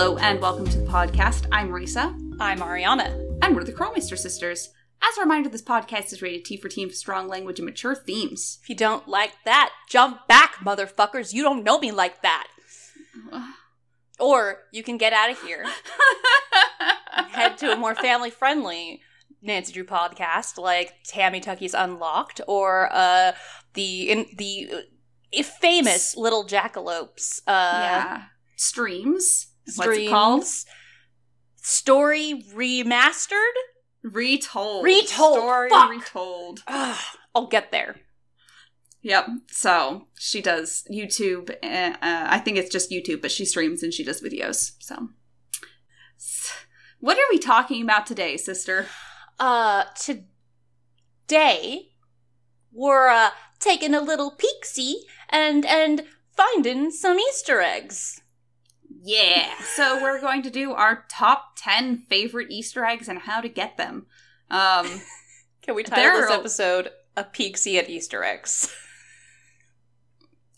Hello and welcome to the podcast. I'm Marisa, I'm Ariana. and we're the Crawlmeister sisters. As a reminder, this podcast is rated T for Teen for strong language and mature themes. If you don't like that, jump back, motherfuckers. You don't know me like that. Or you can get out of here, head to a more family friendly Nancy Drew podcast like Tammy Tucky's Unlocked or uh, the in, the uh, famous Little Jackalopes uh, yeah. Streams. What's it called? Story remastered? Retold. Retold, Story fuck. retold. Ugh, I'll get there. Yep. So she does YouTube. Uh, uh, I think it's just YouTube, but she streams and she does videos. So, what are we talking about today, sister? Uh, today we're uh taking a little peeksy and and finding some Easter eggs. Yeah. So we're going to do our top ten favorite Easter eggs and how to get them. Um, Can we title this are- episode "A Peeksy at Easter Eggs"?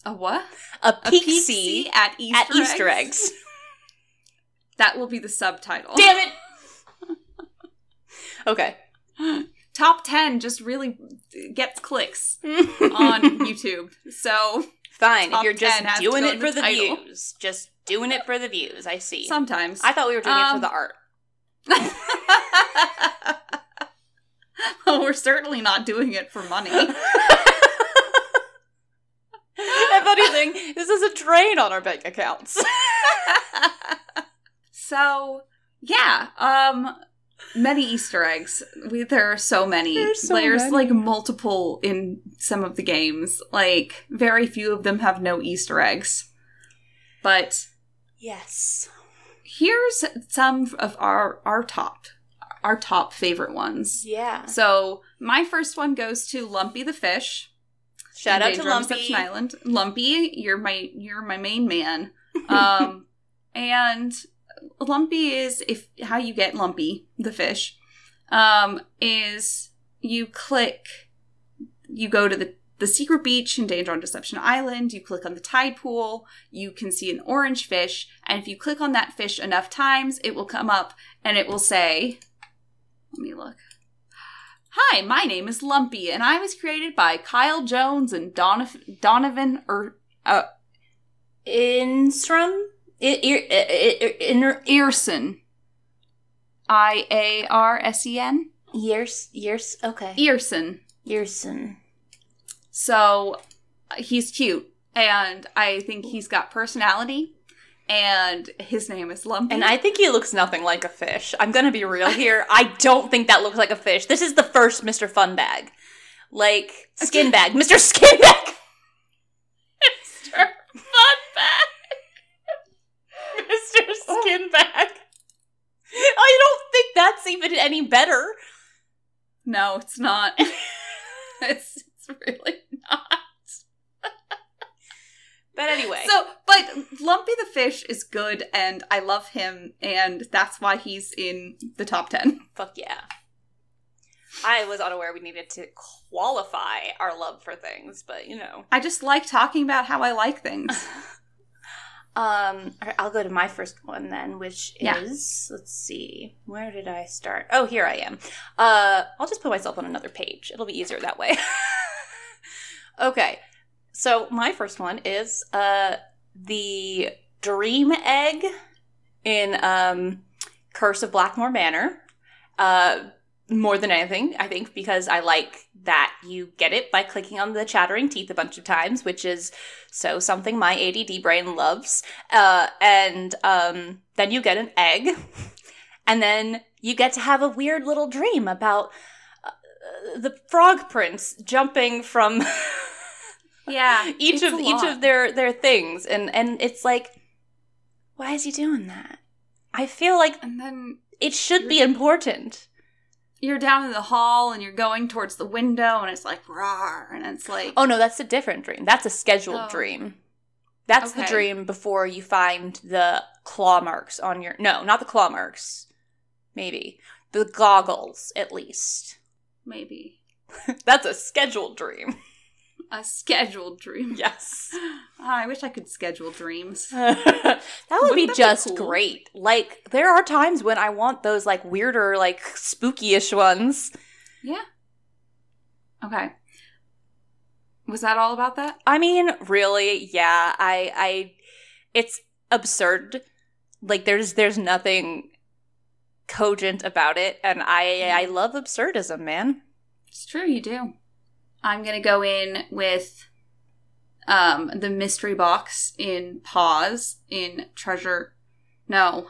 a what? A peeksy, at Easter at Easter eggs. That will be the subtitle. Damn it! okay. Top ten just really gets clicks on YouTube. So Fine. If you're just doing it for the the views, just doing it for the views. I see. sometimes I thought we were doing it Um, for the art. well, we're certainly not doing it for money. and funny thing, this is a drain on our bank accounts. so yeah, um many Easter eggs. We, there are so many. There's so There's many. like multiple in some of the games. Like very few of them have no Easter eggs. But yes. here's some of our our top our top favorite ones. Yeah. So my first one goes to Lumpy the fish. Shout out to Lumpy. Island. Lumpy, you're my you're my main man. Um, and Lumpy is if how you get Lumpy the fish, um, is you click, you go to the the secret beach in Danger on Deception Island. You click on the tide pool. You can see an orange fish, and if you click on that fish enough times, it will come up and it will say, "Let me look." Hi, my name is Lumpy, and I was created by Kyle Jones and Donovan, Donovan or uh, Instrum? I- I- I- I- Inner Earson. I A R S E N? years years okay. Earson. Earson. So he's cute, and I think he's got personality, and his name is Lumpy. And I think he looks nothing like a fish. I'm gonna be real here. I don't think that looks like a fish. This is the first Mr. Fun Bag. Like skin bag. Mr. Skin Bag. Mr. Fun Bag. Mr. Skin Bag. I don't think that's even any better. No, it's not. it's, it's really not. But anyway. So, but Lumpy the fish is good, and I love him, and that's why he's in the top ten. Fuck yeah. I was unaware we needed to qualify our love for things, but you know. I just like talking about how I like things. Um, I'll go to my first one then, which Yeah. is let's see, where did I start? Oh, here I am. Uh, I'll just put myself on another page. It'll be easier that way. okay, so my first one is uh the dream egg in um Curse of Blackmore Manor. Uh, more than anything, I think, because I like that you get it by clicking on the chattering teeth a bunch of times, which is so something my ADD brain loves. Uh, and um, then you get an egg, and then you get to have a weird little dream about uh, the frog prince jumping from Yeah, each of each of their their things, and and it's like, why is he doing that? I feel like And then it should be important. You're down in the hall and you're going towards the window and it's like roar and it's like Oh no, that's a different dream. That's a scheduled Oh. dream. That's the dream before you find the claw marks on your No, not the claw marks. Maybe. The goggles, at least. maybe. That's a scheduled dream. A scheduled dream. Yes. I wish I could schedule dreams. that would Wouldn't be that be just cool? great. Like there are times when I want those like weirder, like spooky-ish ones. Yeah. Okay. Was that all about that? I mean, really, yeah. I I it's absurd. Like there's there's nothing cogent about it and I I love absurdism, man. It's true, you do. I'm gonna go in with um the mystery box in pause in treasure no.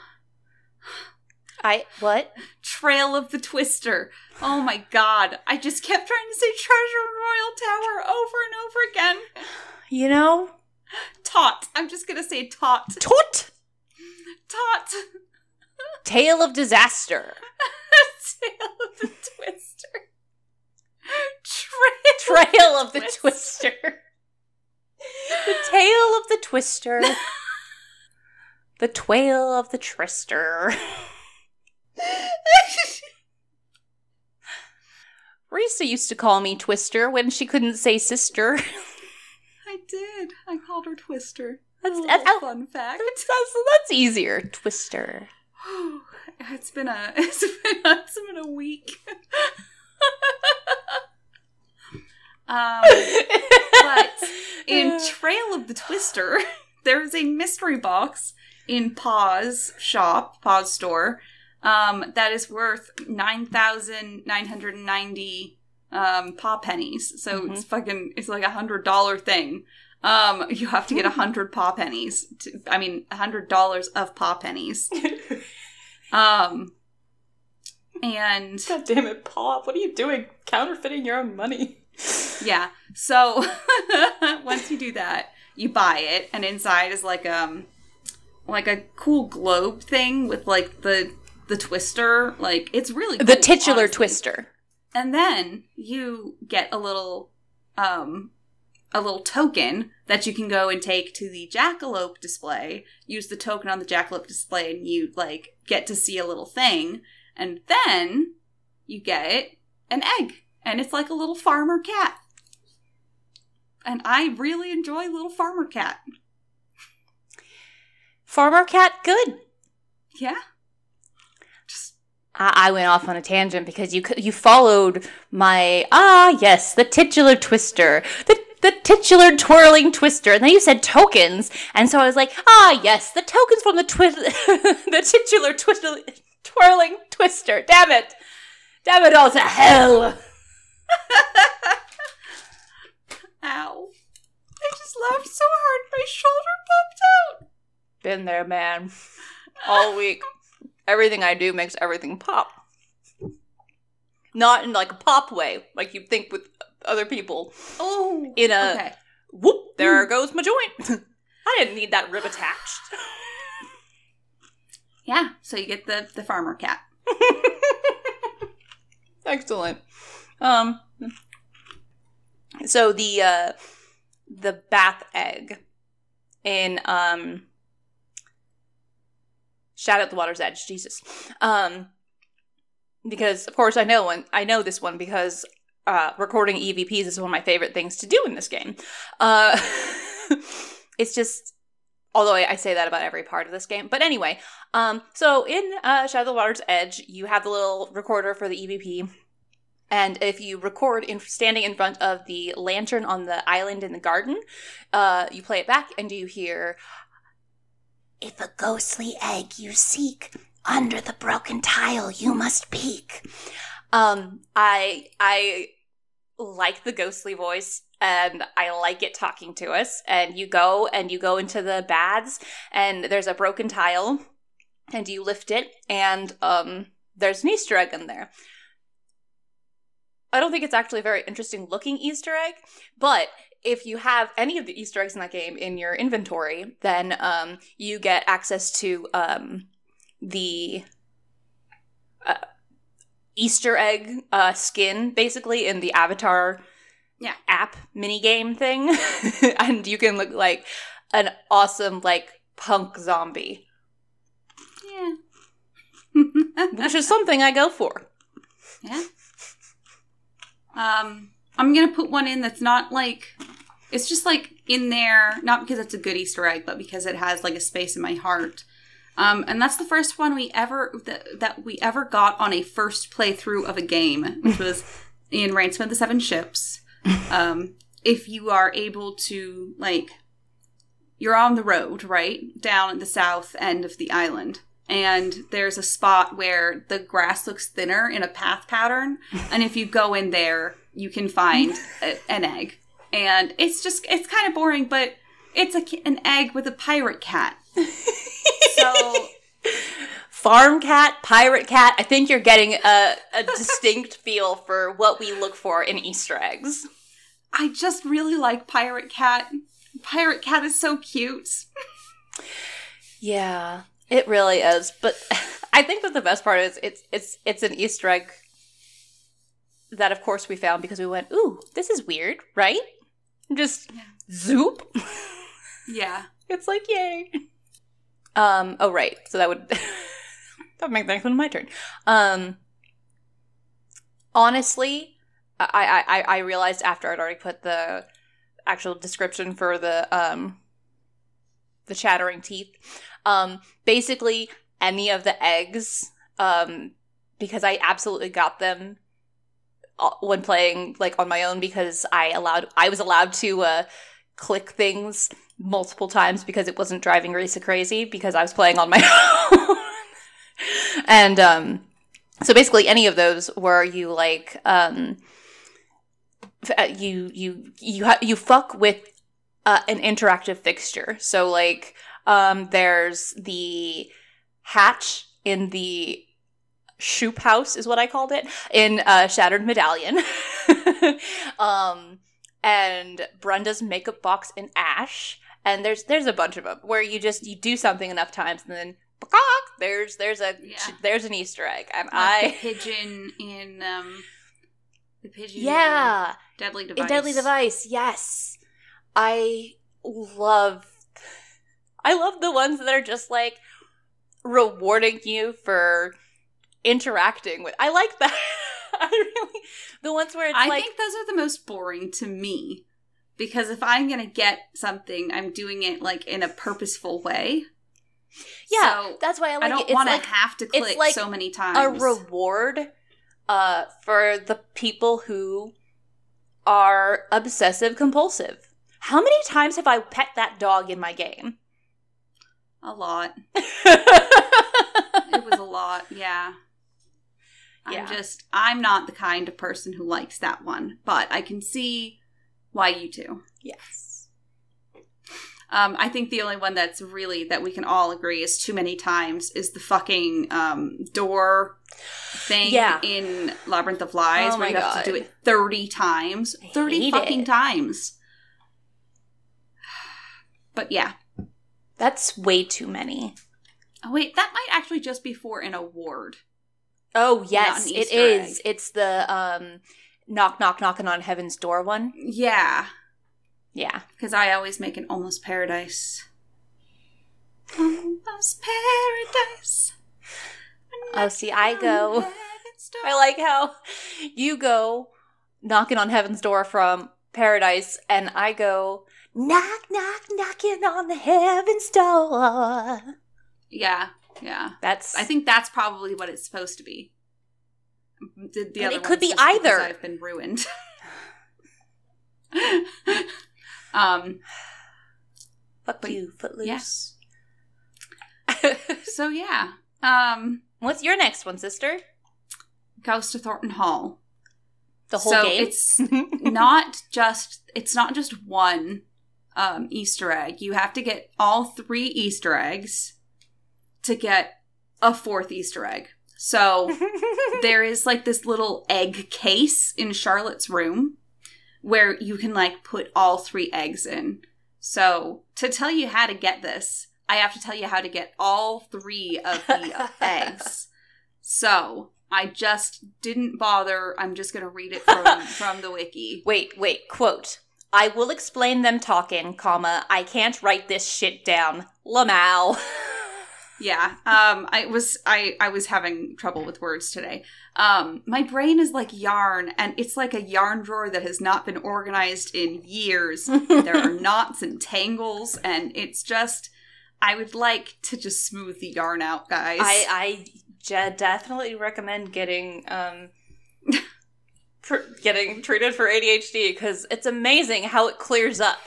I what? Trail of the Twister. Oh my god. I just kept trying to say treasure Royal Tower over and over again. You know, Tot. I'm just gonna say tot. Tot! Tot. tale of disaster. Trail of the Twister. Trail. Trail of the Twist. twister. The tail of the twister. the twail of the trister. Risa used to call me Twister when she couldn't say sister. I did. I called her Twister. That's, A that's, that's, fun fact. that's easier. Twister. it's been a it's been a, it's been a week. um, in Trail of the Twister, there is a mystery box in Paws shop, Paws store, um, that is worth nine thousand nine hundred and ninety um, paw pennies. So it's fucking it's like a hundred dollar thing. Um, you have to get a hundred paw pennies. To, I mean, a hundred dollars of paw pennies. Um, and God damn it, Paul. What are you doing? Counterfeiting your own money. Yeah, so once you do that, you buy it, and inside is like um, like a cool globe thing with like the the twister. Like it's really The titular honestly. twister. and then you get a little um a little token that you can go and take to the jackalope display use the token on the jackalope display and you like get to see a little thing and then you get an egg and it's like a little farmer cat. And i really enjoy little farmer cat. Farmer cat, good. yeah. Just I, I went off on a tangent because you you followed my ah yes the titular twister the the titular twirling twister. And then you said tokens. And so I was like ah yes the tokens from the twi- the titular twi- twirling twister. Damn it. Damn it all to hell ow i just laughed so hard my shoulder popped out been there man all week everything I do makes everything pop not in like a pop way like you think with other people oh in a okay whoop, there goes my joint. I didn't need that rib attached. Yeah, so you get the the farmer cat. Excellent. Um so the uh the bath egg in um Shadow at the Water's Edge, Jesus. Um because of course I know one I know this one because uh recording EVPs is one of my favorite things to do in this game. Uh it's just although I, say that about every part of this game. But anyway, um, so in uh, Shadow of the Water's Edge, you have the little recorder for the EVP. And if you record in standing in front of the lantern on the island in the garden, uh, you play it back and do you hear, If a ghostly egg you seek, under the broken tile you must peek. um, I I like the ghostly voice and I like it talking to us. And you go and you go into the baths and there's a broken tile and you lift it and um, there's an Easter egg in there. I don't think it's actually a very interesting looking Easter egg, but if you have any of the Easter eggs in that game in your inventory, then um, you get access to um, the uh, Easter egg uh, skin, basically in the Avatar Yeah. app mini game thing, and you can look like an awesome like punk zombie, Yeah. which is something I go for. yeah. Um, I'm gonna put one in that's not like It's just like in there, not because it's a good Easter egg, but because it has like a space in my heart. Um, and that's the first one we ever that, that we ever got on a first playthrough of a game, which was in Ransom of the Seven Ships. Um, if you are able to like, you're on the road, right down at the south end of the island, and there's a spot where the grass looks thinner in a path pattern, and if you go in there, you can find a, an egg, and it's just it's kind of boring, but it's a, an egg with a pirate cat. So Farm cat, pirate cat. I think you're getting a, a distinct feel for what we look for in Easter eggs. I just really like Pirate Cat. Pirate Cat is so cute. Yeah, it really is. But I think that the best part is it's it's it's an Easter egg that, of course, we found because we went, "Ooh, this is weird, right?" Just Yeah. zoop. Yeah. It's like yay. Um. Oh, right. So that would that would make the next one my turn. Um. Honestly, I I I- I realized after I'd already put the actual description for the um the chattering teeth. Um. Basically, any of the eggs. Um. Because I absolutely got them uh, when playing like on my own because I allowed I was allowed to uh click things multiple times because it wasn't driving Risa crazy because I was playing on my own. and um so basically any of those where you like um uh, you you you ha- you fuck with uh, an interactive fixture. So like um there's the hatch in the shoop house is what I called it in uh, Shattered Medallion. um and Brenda's makeup box in Ash, and there's there's a bunch of them where you just you do something enough times and then there's there's a Yeah. there's an Easter egg, and Like I the pigeon in um the pigeon in yeah Deadly Device. in Deadly Device, yes, I love I love the ones that are just like rewarding you for interacting with. I like that. I really the ones where it's I like think those are the most boring to me. Because if I'm gonna get something, I'm doing it like in a purposeful way. yeah, So, that's why I like I don't want to like have to click like so many times. a reward uh for the people who are obsessive compulsive. How many times have I pet that dog in my game? A lot. It was a lot, yeah. Yeah. I'm just I'm not the kind of person who likes that one, but I can see why you do. yes. Um, I think the only one that's really that we can all agree is too many times is the fucking um, door thing Yeah. in Labyrinth of Lies, Oh where you have to do it thirty times, thirty fucking it. times. But yeah. That's way too many. Oh wait, that might actually just be for an award. Oh yes, it is. egg. It's the um knock knock knocking on heaven's door one. Yeah, Yeah. because I always make an almost paradise. Almost paradise. Oh, see, I go. I like how you go knocking on heaven's door from paradise, and I go knock knock knocking on the heaven's door. Yeah, yeah. That's I think that's probably what it's supposed to be. The, the it could be either. I've been ruined. um. fuck but- you, footloose. So yeah. Um. What's your next one, sister? Goes to Thornton Hall. The whole so game. It's not just. It's not just one um, Easter egg. You have to get all three Easter eggs to get a fourth Easter egg. So there is like this little egg case in Charlotte's room where you can like put all three eggs in. So to tell you how to get this, I have to tell you how to get all three of the eggs. So I just didn't bother. I'm just gonna read it from from the wiki. Wait, wait, quote. I will explain them talking, comma, I can't write this shit down. Lamau. Yeah. Um I was I I was having trouble with words today. Um my brain is like yarn and it's like a yarn drawer that has not been organized in years. there are knots and tangles and it's just I would like to just smooth the yarn out, guys. I definitely recommend getting um getting treated for ADHD because it's amazing how it clears up.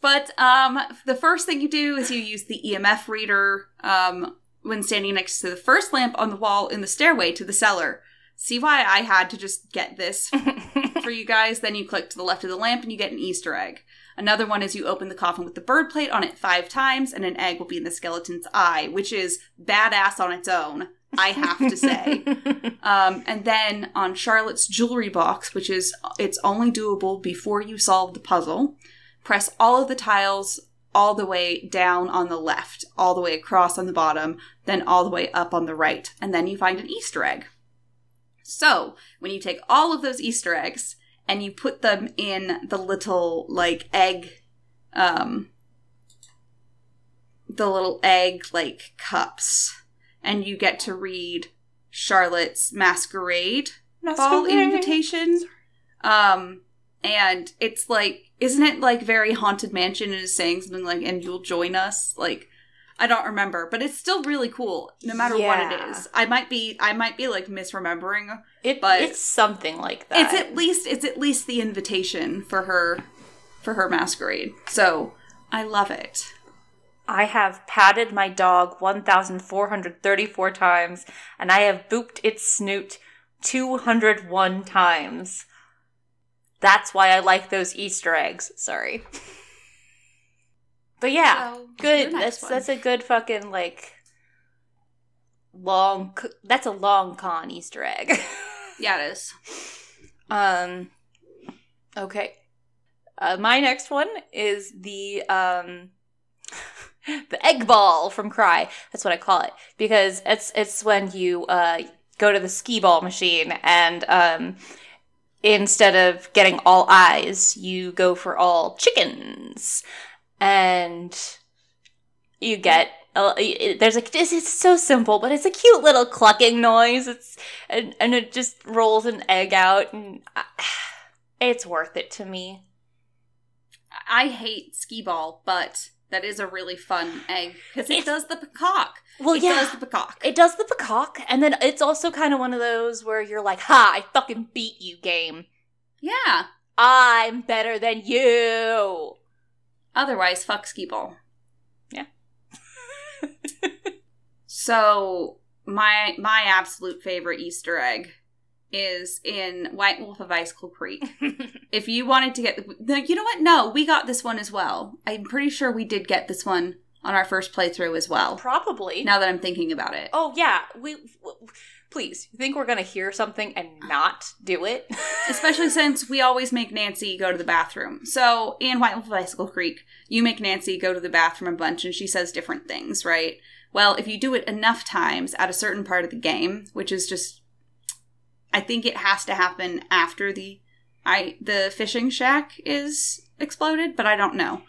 But um, the first thing you do is you use the EMF reader um, when standing next to the first lamp on the wall in the stairway to the cellar. See why I had to just get this for you guys? Then you click to the left of the lamp and you get an Easter egg. Another one is you open the coffin with the bird plate on it five times, and an egg will be in the skeleton's eye, which is badass on its own. I have to say. Um, and then on Charlotte's jewelry box, which is it's only doable before you solve the puzzle, press all of the tiles all the way down on the left, all the way across on the bottom, then all the way up on the right, and then you find an Easter egg. So, when you take all of those Easter eggs and you put them in the little like egg um the little egg like cups and you get to read Charlotte's masquerade ball invitation. Um, and it's like, isn't it like very haunted mansion and is saying something like, "And you'll join us"? Like, I don't remember, but it's still really cool, no matter what it is. I might be, I might be like misremembering. It, but- it's something like that. It's at least, it's at least the invitation for her, for her masquerade. So I love it. I have patted my dog 1,434 times, and I have booped its snoot 201 times. That's why I like those Easter eggs. Sorry. But yeah, So, good. That's one. that's a good fucking like long. That's a long con Easter egg. yeah, it is. Um. Okay. Uh, my next one is the um, the egg ball from Cry. That's what I call it because it's it's when you uh go to the skee ball machine and um instead of getting all eyes, you go for all chickens, and you get. Uh, there's a it's, it's so simple, but it's a cute little clucking noise. It's and, and it just rolls an egg out, and uh, it's worth it to me. I hate skee ball, but that is a really fun egg because it does the peacock. Well, it yeah, does the peacock. it does the peacock, and then it's also kind of one of those where you're like, "Ha! I fucking beat you, game. yeah. I'm better than you." Otherwise, fuck skee ball. Yeah. So my my absolute favorite Easter egg is in White Wolf of Icicle Creek. if you wanted to get, the, you know what? No, we got this one as well. I'm pretty sure we did get this one on our first playthrough as well. Probably. Now that I'm thinking about it, Oh yeah, we. w- Please, you think we're gonna hear something and not do it? especially since we always make Nancy go to the bathroom. So in White Wolf of Icicle Creek, you make Nancy go to the bathroom a bunch, and she says different things, right? Well, if you do it enough times at a certain part of the game, which is just, I think it has to happen after the, I the fishing shack is exploded, but I don't know.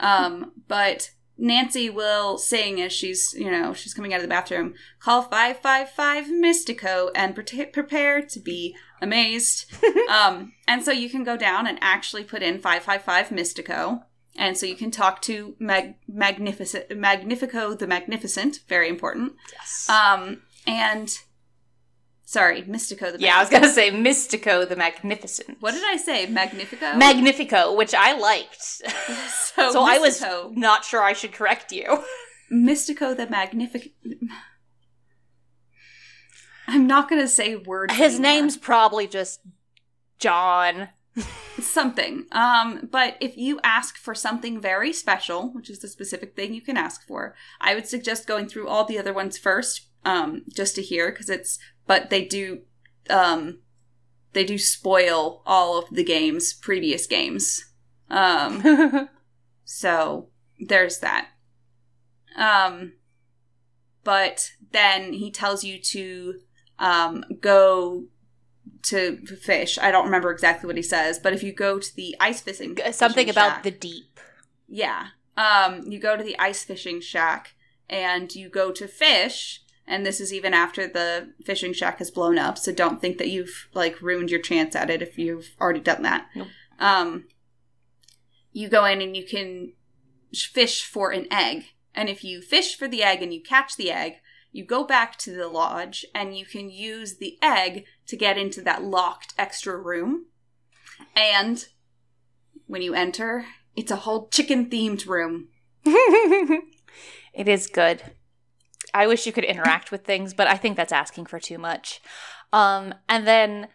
Um, but Nancy will sing as she's, you know, she's coming out of the bathroom. Call five five five Mystico and pre- prepare to be amazed. um, and so you can go down and actually put in five five five Mystico. And so you can talk to Mag- Magnificent Magnifico the Magnificent, very important. Yes. Um, and sorry, Mystico the yeah, I was gonna say Mystico the Magnificent. What did I say? Magnifico. Magnifico, which I liked. so so I was not sure I should correct you. Mystico the Magnificent. I'm not going to say words. His anymore. name's probably just John. something. Um, but if you ask for something very special, which is the specific thing you can ask for, I would suggest going through all the other ones first, um, just to hear because it's. But they do, um, they do spoil all of the games, previous games. Um, so there's that. Um, but then he tells you to um, go to fish. I don't remember exactly what he says, but if you go to the ice fishing, Something fishing about shack- the deep. yeah, um, you go to the ice fishing shack and you go to fish, and this is even after the fishing shack has blown up, so don't think that you've like ruined your chance at it if you've already done that. Nope. Um, you go in and you can fish for an egg, and if you fish for the egg and you catch the egg, you go back to the lodge and you can use the egg to get into that locked extra room. And when you enter, it's a whole chicken themed room. it is good. I wish you could interact with things, but I think that's asking for too much. Um, and then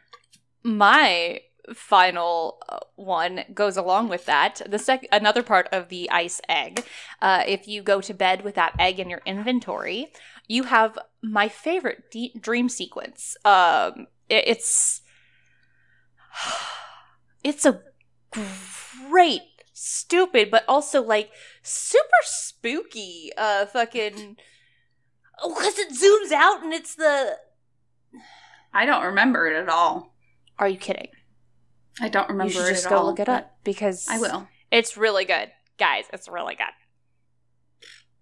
my final uh, one goes along with that. The sec- another part of the ice egg. Uh, if you go to bed with that egg in your inventory, you have my favorite de- dream sequence. Um, it- it's it's a great, stupid, but also like super spooky. Uh, fucking because it zooms out and it's the. I don't remember it at all. Are you kidding? I don't remember you should it just go all, look it up because I will. It's really good, guys. It's really good.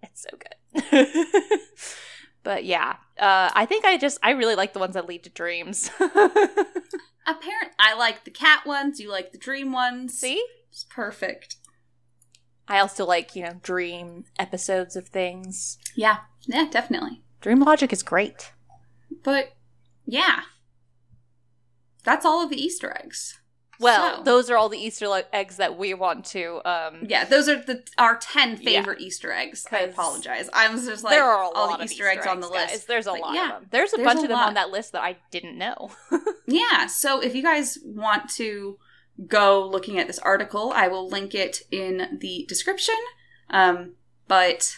It's so good. but yeah, uh, I think I just I really like the ones that lead to dreams. Apparent. I like the cat ones. You like the dream ones. See, It's perfect. I also like you know dream episodes of things. Yeah. Yeah, definitely. Dream logic is great. But yeah, that's all of the Easter eggs. Well, So- those are all the Easter eggs that we want to. Um, Yeah, those are the our ten Yeah. favorite Easter eggs. I apologize. I was just like there are a all lot the of Easter eggs on the guys. list. There's a Like, lot yeah, of them. There's a there's bunch a of them lot. on that list that I didn't know. Yeah, so if you guys want to go looking at this article, I will link it in the description. Um, but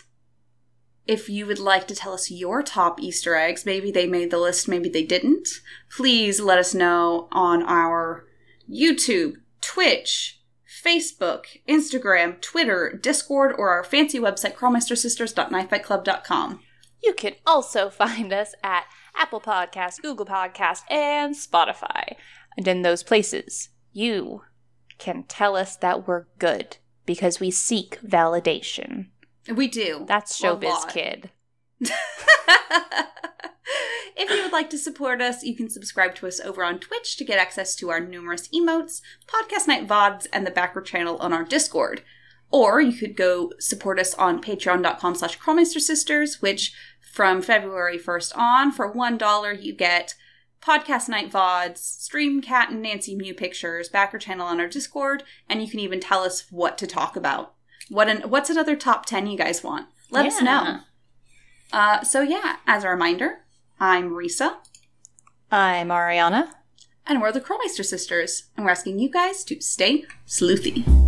if you would like to tell us your top Easter eggs, maybe they made the list, maybe they didn't, please let us know on our YouTube, Twitch, Facebook, Instagram, Twitter, Discord, or our fancy website, crawlmeistersisters.knifefightclub.com. You can also find us at Apple Podcasts, Google Podcasts, and Spotify. And in those places, you can tell us that we're good because we seek validation. We do. That's Showbiz. Kid. if you would like to support us, you can subscribe to us over on Twitch to get access to our numerous emotes, podcast night VODs, and the backward channel on our Discord. Or you could go support us on patreon.com slash Sisters, which from February 1st on, for $1, you get podcast night VODs, stream cat and Nancy Mew pictures, backer channel on our Discord, and you can even tell us what to talk about. What an, what's another top 10 you guys want? Let us know. Uh, so yeah, as a reminder, I'm Risa, I'm Ariana. and we're the Crawlmeister sisters, and we're asking you guys to stay sleuthy.